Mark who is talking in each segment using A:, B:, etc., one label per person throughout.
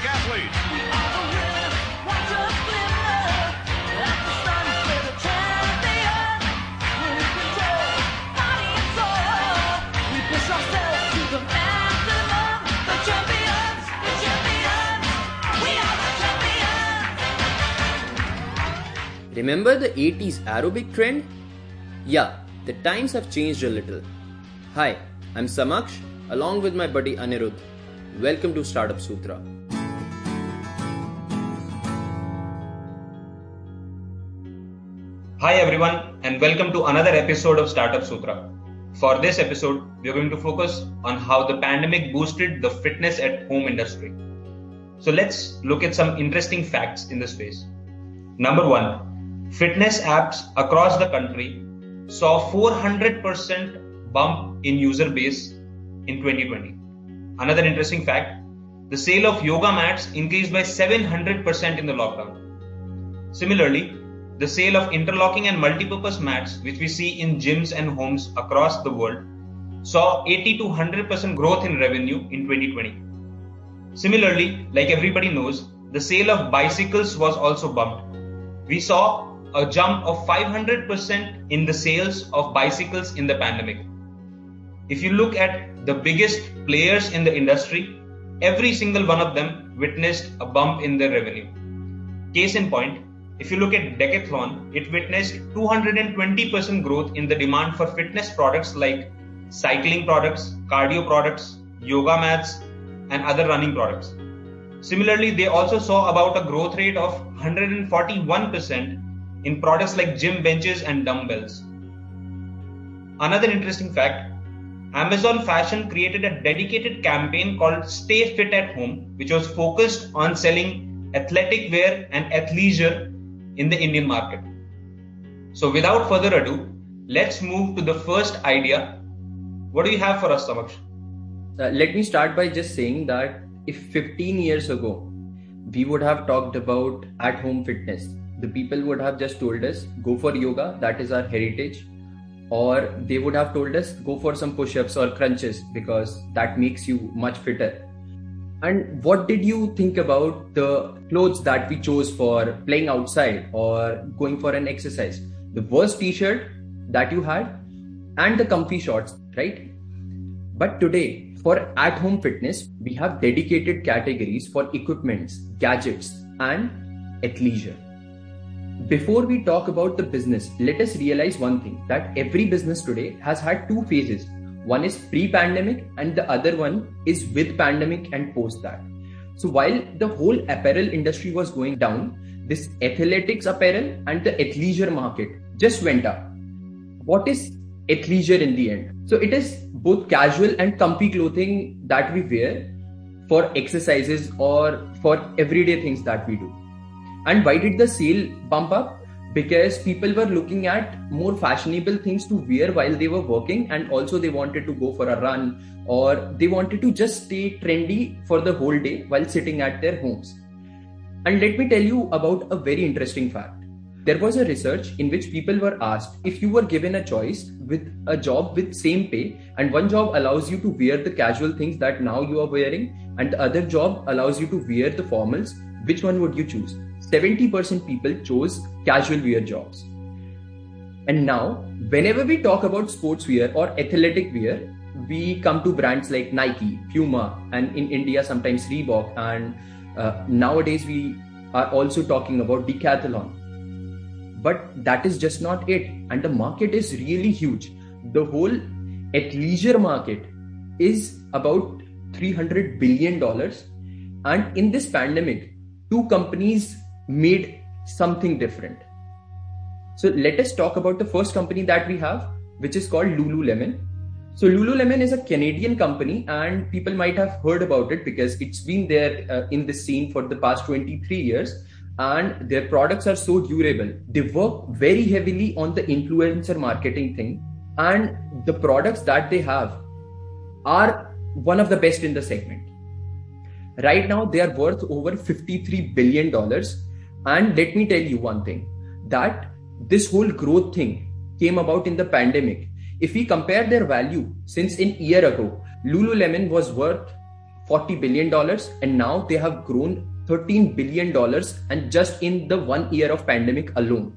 A: Olympic athlete.
B: Remember the 80s aerobic trend? Yeah, the times have changed a little. Hi, I'm Samaksh along with my buddy Anirudh. Welcome to Startup Sutra.
C: Hi everyone and welcome to another episode of Startup Sutra. For this episode, we are going to focus on how the pandemic boosted the fitness at home industry. So let's look at some interesting facts in this space. Number one, fitness apps across the country saw 400% bump in user base in 2020. Another interesting fact, the sale of yoga mats increased by 700% in the lockdown. Similarly, the sale of interlocking and multipurpose mats, which we see in gyms and homes across the world, saw 80 to 100% growth in revenue in 2020. Similarly, like everybody knows, the sale of bicycles was also bumped. We saw a jump of 500% in the sales of bicycles in the pandemic. If you look at the biggest players in the industry, every single one of them witnessed a bump in their revenue. Case in point, if you look at Decathlon, it witnessed 220% growth in the demand for fitness products like cycling products, cardio products, yoga mats, and other running products. Similarly, they also saw about a growth rate of 141% in products like gym benches and dumbbells. Another interesting fact Amazon Fashion created a dedicated campaign called Stay Fit at Home, which was focused on selling athletic wear and athleisure in the Indian market. So, without further ado, let's move to the first idea. What do you have for us, Samaksh?
B: Uh, let me start by just saying that if 15 years ago we would have talked about at home fitness, the people would have just told us, go for yoga, that is our heritage. Or they would have told us, go for some push ups or crunches because that makes you much fitter. And what did you think about the clothes that we chose for playing outside or going for an exercise? The worst t shirt that you had and the comfy shorts, right? But today, for at home fitness, we have dedicated categories for equipments, gadgets, and athleisure. Before we talk about the business, let us realize one thing that every business today has had two phases. One is pre-pandemic and the other one is with pandemic and post that. So while the whole apparel industry was going down, this athletics apparel and the athleisure market just went up. What is athleisure in the end? So it is both casual and comfy clothing that we wear for exercises or for everyday things that we do. And why did the sale bump up? Because people were looking at more fashionable things to wear while they were working, and also they wanted to go for a run or they wanted to just stay trendy for the whole day while sitting at their homes. And let me tell you about a very interesting fact. There was a research in which people were asked if you were given a choice with a job with same pay and one job allows you to wear the casual things that now you are wearing and the other job allows you to wear the formals, which one would you choose? 70% people chose casual wear jobs. And now, whenever we talk about sportswear or athletic wear, we come to brands like Nike, Puma, and in India, sometimes Reebok. And uh, nowadays, we are also talking about Decathlon. But that is just not it. And the market is really huge. The whole athleisure market is about $300 billion. And in this pandemic, two companies made something different. So let us talk about the first company that we have, which is called Lululemon. So Lululemon is a Canadian company, and people might have heard about it because it's been there uh, in the scene for the past 23 years. And their products are so durable. They work very heavily on the influencer marketing thing, and the products that they have are one of the best in the segment. Right now, they are worth over $53 billion. And let me tell you one thing that this whole growth thing came about in the pandemic. If we compare their value since in year ago, Lululemon was worth 40 billion dollars and now they have grown 13 billion dollars and just in the one year of pandemic alone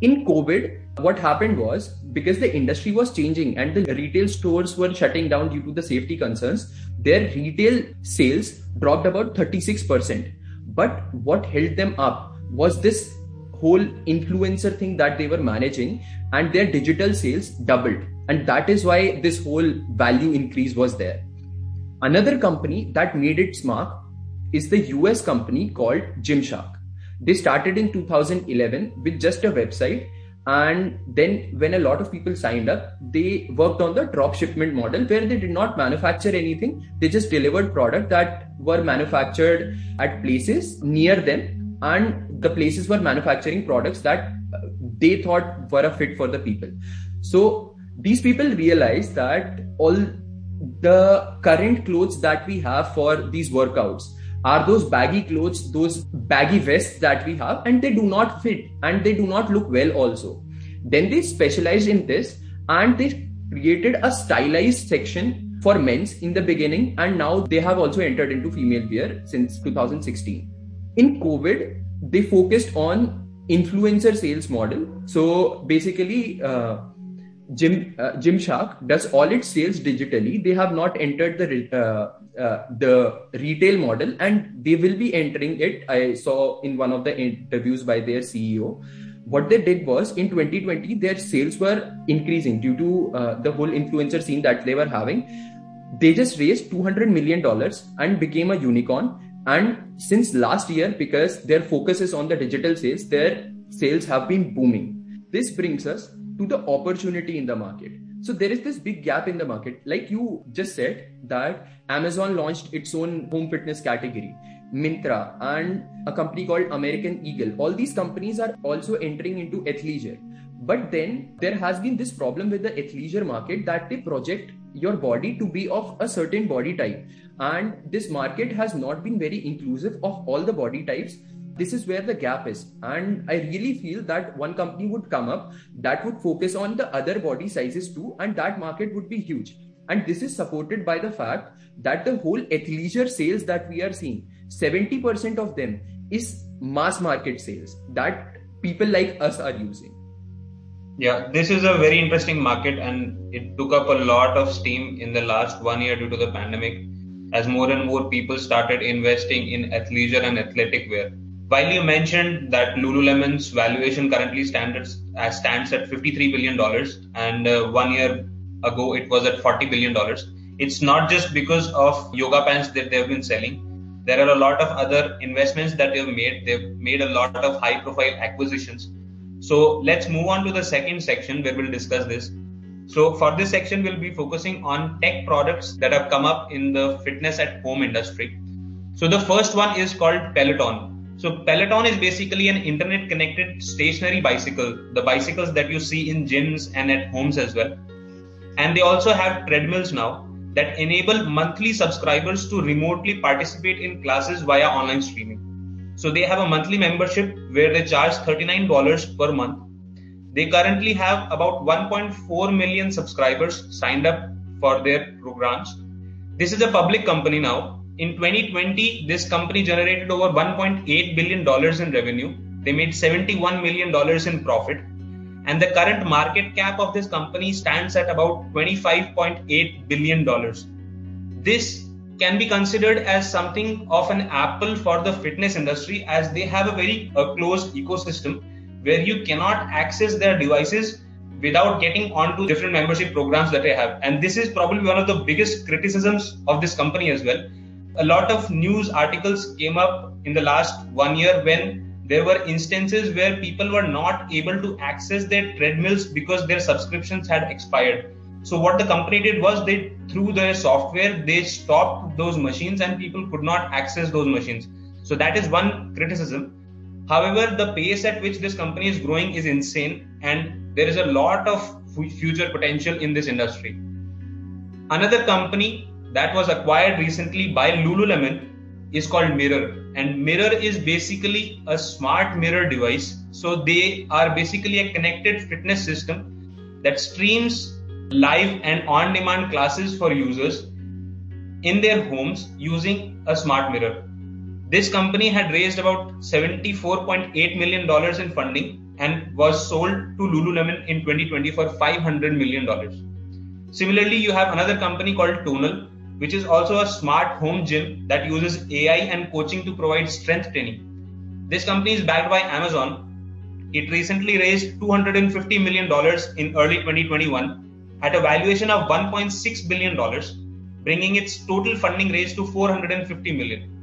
B: in covid what happened was because the industry was changing and the retail stores were shutting down due to the safety concerns their retail sales dropped about 36% but what held them up was this whole influencer thing that they were managing and their digital sales doubled and that is why this whole value increase was there another company that made its mark is the US company called Gymshark. They started in 2011 with just a website. And then, when a lot of people signed up, they worked on the drop shipment model where they did not manufacture anything. They just delivered product that were manufactured at places near them. And the places were manufacturing products that uh, they thought were a fit for the people. So, these people realized that all the current clothes that we have for these workouts are those baggy clothes, those baggy vests that we have, and they do not fit and they do not look well also. Then they specialized in this and they created a stylized section for men's in the beginning, and now they have also entered into female wear since 2016. In COVID, they focused on influencer sales model. So basically, uh, Gym uh, does all its sales digitally. They have not entered the uh, uh, the retail model, and they will be entering it. I saw in one of the interviews by their CEO. What they did was in 2020, their sales were increasing due to uh, the whole influencer scene that they were having. They just raised 200 million dollars and became a unicorn. And since last year, because their focus is on the digital sales, their sales have been booming. This brings us to the opportunity in the market. So there is this big gap in the market. Like you just said that Amazon launched its own home fitness category, Myntra and a company called American Eagle. All these companies are also entering into athleisure. But then there has been this problem with the athleisure market that they project your body to be of a certain body type. And this market has not been very inclusive of all the body types. This is where the gap is. And i really feel that one company would come up that would focus on the other body sizes too and that market would be huge. And this is supported by the fact that the whole athleisure sales that we are seeing 70% of them is mass market sales that people like us are using
C: yeah this is a very interesting market and it took up a lot of steam in the last one year due to the pandemic as more and more people started investing in athleisure and athletic wear while you mentioned that Lululemon's valuation currently stands at, stands at 53 billion dollars, and uh, one year ago it was at 40 billion dollars, it's not just because of yoga pants that they've been selling. There are a lot of other investments that they've made. They've made a lot of high-profile acquisitions. So let's move on to the second section where we'll discuss this. So for this section, we'll be focusing on tech products that have come up in the fitness at home industry. So the first one is called Peloton. So Peloton is basically an internet connected stationary bicycle, the bicycles that you see in gyms and at homes as well. And they also have treadmills now that enable monthly subscribers to remotely participate in classes via online streaming. So they have a monthly membership where they charge $39 per month. They currently have about 1.4 million subscribers signed up for their programs. This is a public company now in 2020, this company generated over 1.8 billion dollars in revenue. They made 71 million dollars in profit, and the current market cap of this company stands at about 25.8 billion dollars. This can be considered as something of an apple for the fitness industry as they have a very uh, closed ecosystem where you cannot access their devices without getting onto different membership programs that they have. And this is probably one of the biggest criticisms of this company as well. A lot of news articles came up in the last one year when there were instances where people were not able to access their treadmills because their subscriptions had expired so what the company did was they through their software they stopped those machines and people could not access those machines so that is one criticism however the pace at which this company is growing is insane and there is a lot of future potential in this industry another company that was acquired recently by Lululemon is called Mirror. And Mirror is basically a smart mirror device. So they are basically a connected fitness system that streams live and on demand classes for users. in their homes using a smart mirror. This company had raised about $74.8 million in funding and was sold to Lululemon in 2020 for $500 million. Similarly, you have another company called Tonal, which is also a smart home gym that uses AI and coaching to provide strength training. This company is backed by Amazon. It recently raised $250 million in early 2021 at a valuation of $1.6 billion, bringing its total funding raised to 450 million.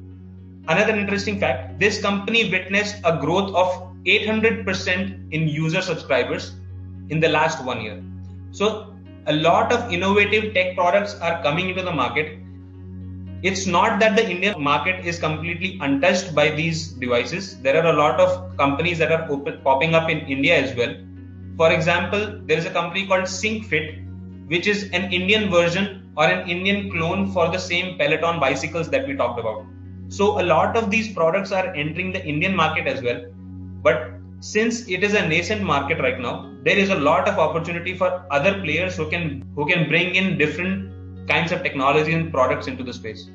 C: Another interesting fact this company witnessed a growth of 800% in user subscribers in the last one year. So, a lot of innovative tech products are coming into the market. It's not that the Indian market is completely untouched by these devices. There are a lot of companies that are open, popping up in India as well. For example, there is a company called SyncFit, which is an Indian version or an Indian clone for the same Peloton bicycles that we talked about. So a lot of these products are entering the Indian market as well. But since it is a nascent market right now, there is a lot of opportunity for other players who can who can bring in different kinds of technology and products into the space.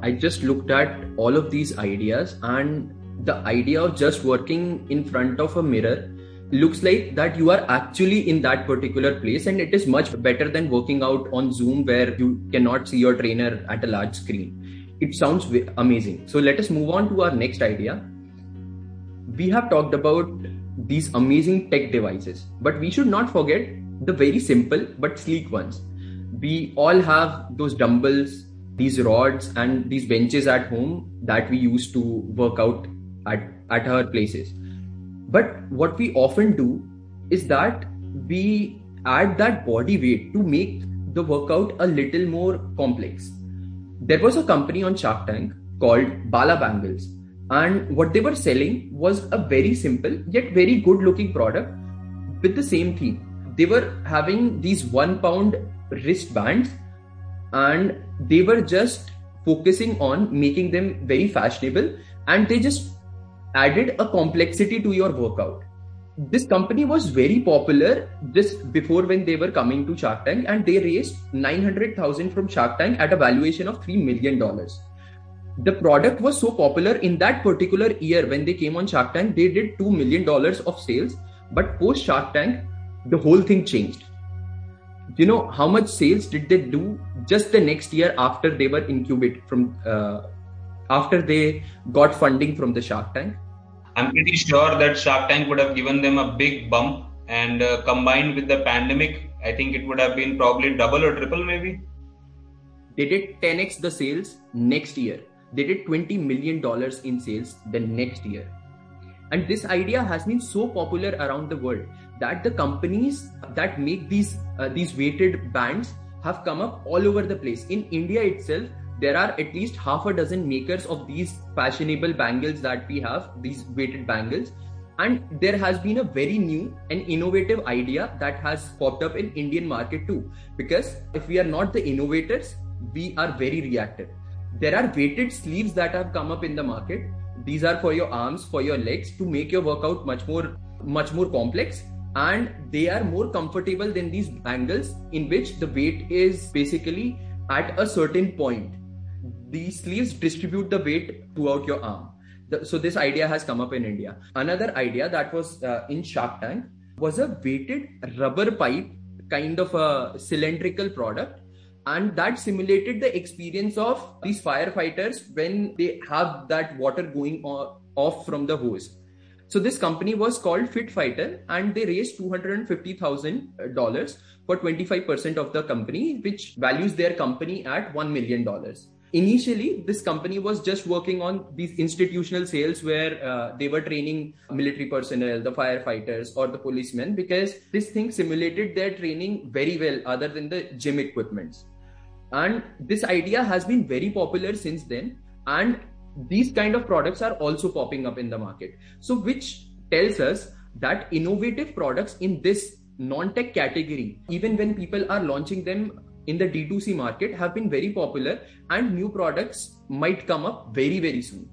B: I just looked at all of these ideas and the idea of just working in front of a mirror looks like that you are actually in that particular place and it is much better than working out on zoom where you cannot see your trainer at a large screen it sounds amazing. So let us move on to our next idea. We have talked about these amazing tech devices, but we should not forget the very simple but sleek ones. We all have those dumbbells, these rods, and these benches at home that we use to work out at, at our places. But what we often do is that we add that body weight to make the workout a little more complex there was a company on Shark Tank called Bala Bangles, and what they were selling was a very simple yet very good looking product with the same theme. They were having these one pound wristbands, and they were just focusing on making them very fashionable, and they just added a complexity to your workout this company was very popular just before when they were coming to Shark Tank and they raised 900,000 from Shark Tank at a valuation of 3 million dollars. The product was so popular in that particular year when they came on Shark Tank, they did 2 million dollars of sales, but post Shark Tank, the whole thing changed. You know how much sales did they do just the next year after they were incubated from uh, after they got funding from the Shark Tank?
C: I'm pretty sure that Shark Tank would have given them a big bump, and uh, combined with the pandemic, I think it would have been probably double or triple, maybe.
B: They did 10x the sales next year. They did 20 million dollars in sales the next year. And this idea has been so popular around the world that the companies that make these uh, these weighted bands have come up all over the place. In India itself, there are at least half a dozen makers of these fashionable bangles that we have, these weighted bangles. And there has been a very new and innovative idea that has popped up in Indian market too. Because if we are not the innovators, we are very reactive. There are weighted sleeves that have come up in the market. These are for your arms, for your legs to make your workout much more much more complex and they are more comfortable than these bangles in which the weight is basically at a certain point these sleeves distribute the weight throughout your arm. The, so this idea has come up in India. Another idea that was uh, in Shark Tank was a weighted rubber pipe kind of a cylindrical product and that simulated the experience of these firefighters when they have that water going off from the hose. So this company was called Fit Fighter and they raised $250,000 for 25% of the company, which values their company at $1 million initially this company was just working on these institutional sales where uh, they were training military personnel the firefighters or the policemen because this thing simulated their training very well other than the gym equipments. And this idea has been very popular since then and these kind of products are also popping up in the market. So which tells us that innovative products in this non-tech category even when people are launching them in the D2C market have been very popular and new products might come up very, very soon.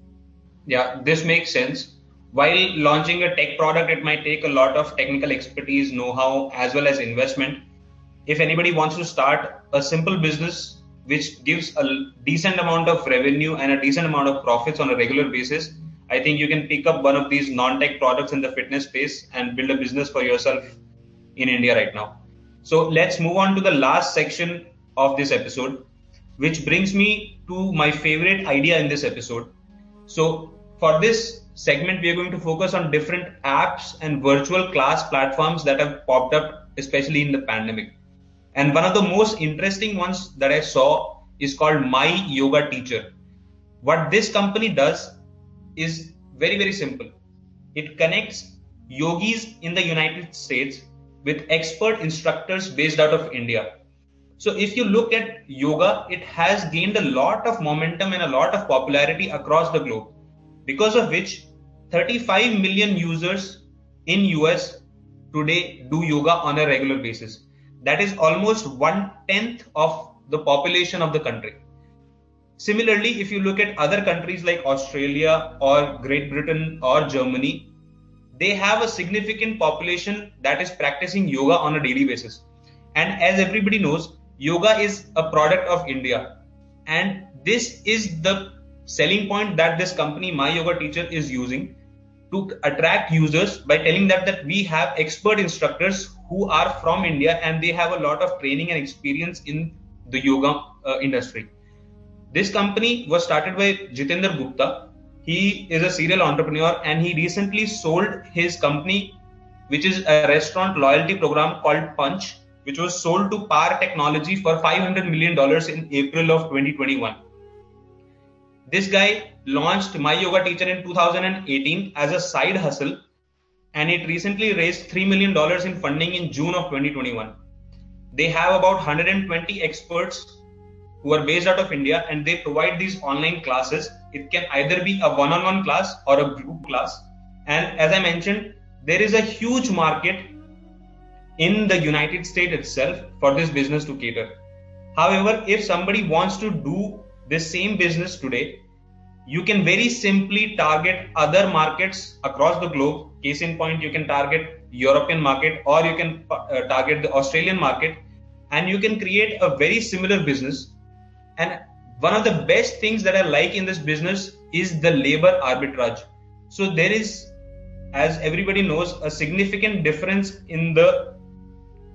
C: Yeah, this makes sense. While launching a tech product, it might take a lot of technical expertise, know how, as well as investment. If anybody wants to start a simple business which gives a decent amount of revenue and a decent amount of profits on a regular basis, I think you can pick up one of these non-tech products in the fitness space and build a business for yourself in India right now. So let's move on to the last section of this episode, which brings me to my favorite idea in this episode. So for this segment, we are going to focus on different apps and virtual class platforms that have popped up, especially in the pandemic. And one of the most interesting ones that I saw is called My Yoga Teacher. What this company does is very, very simple. It connects yogis in the United States with expert instructors based out of India. So if you look at yoga, it has gained a lot of momentum and a lot of popularity across the globe, because of which 35 million users in US today do yoga on a regular basis. That is almost one tenth of the population of the country. Similarly, if you look at other countries like Australia or Great Britain or Germany, they have a significant population that is practicing yoga on a daily basis. And as everybody knows, yoga is a product of India. And this is the selling point that this company, My Yoga Teacher, is using to attract users by telling that that we have expert instructors who are from India and they have a lot of training and experience in the yoga uh, industry. This company was started by Jitendra Gupta. He is a serial entrepreneur and he recently sold his company, which is a restaurant loyalty program called Punchh, which was sold to Par Technology for $500 million in April of 2021. This guy launched My Yoga Teacher in 2018 as a side hustle and it recently raised $3 million in funding in June of 2021. They have about 120 experts who are based out of India and they provide these online classes. It can either be a one on one class or a group class. And as I mentioned, there is a huge market in the United States itself for this business to cater. However, if somebody wants to do this same business today, you can very simply target other markets across the globe. Case in point, you can target European market or you can uh, target the Australian market and you can create a very similar business and one of the best things that I like in this business is the labor arbitrage. So there is, as everybody knows, a significant difference in the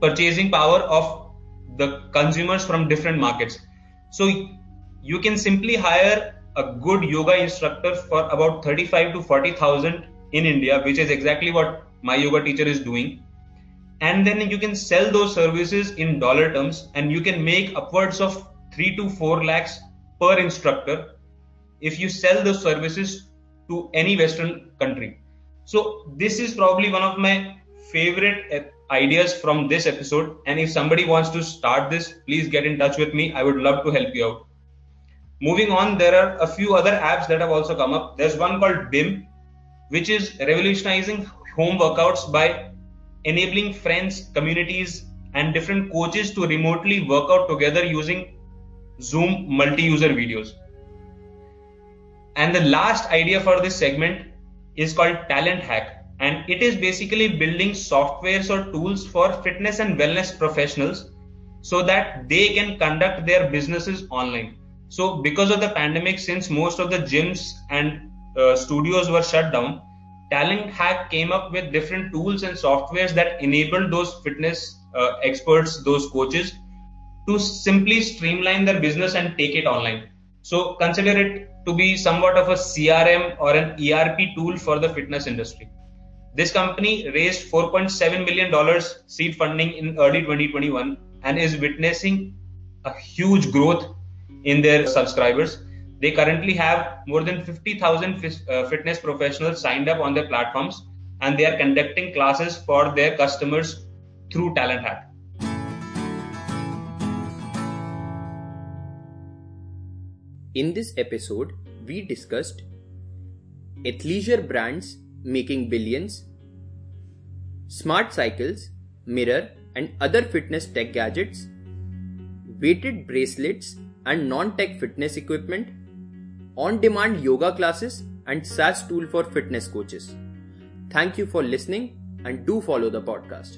C: purchasing power of the consumers from different markets. So you can simply hire a good yoga instructor for about 35 to 40,000 in India, which is exactly what my yoga teacher is doing. And then you can sell those services in dollar terms and you can make upwards of 3 to 4 lakhs per instructor if you sell the services to any western country. So this is probably one of my favorite uh, ideas from this episode. And if somebody wants to start this please get in touch with me. I would love to help you out. Moving on there are a few other apps that have also come up. There's one called bim which is revolutionizing home workouts by enabling friends communities and different coaches to remotely work out together using Zoom multi user videos. And the last idea for this segment is called Talent Hack. And it is basically building softwares or tools for fitness and wellness professionals so that they can conduct their businesses online. So, because of the pandemic, since most of the gyms and uh, studios were shut down, Talent Hack came up with different tools and softwares that enabled those fitness uh, experts, those coaches, to simply streamline their business and take it online. So consider it to be somewhat of a CRM or an ERP tool for the fitness industry. This company raised $4.7 million seed funding in early 2021 and is witnessing a huge growth in their subscribers. They currently have more than 50,000 uh, fitness professionals signed up on their platforms and they are conducting classes for their customers through Talent Hack.
B: In this episode, we discussed athleisure brands making billions, smart cycles, mirror, and other fitness tech gadgets, weighted bracelets and non tech fitness equipment, on demand yoga classes, and SaaS tool for fitness coaches. Thank you for listening and do follow the podcast.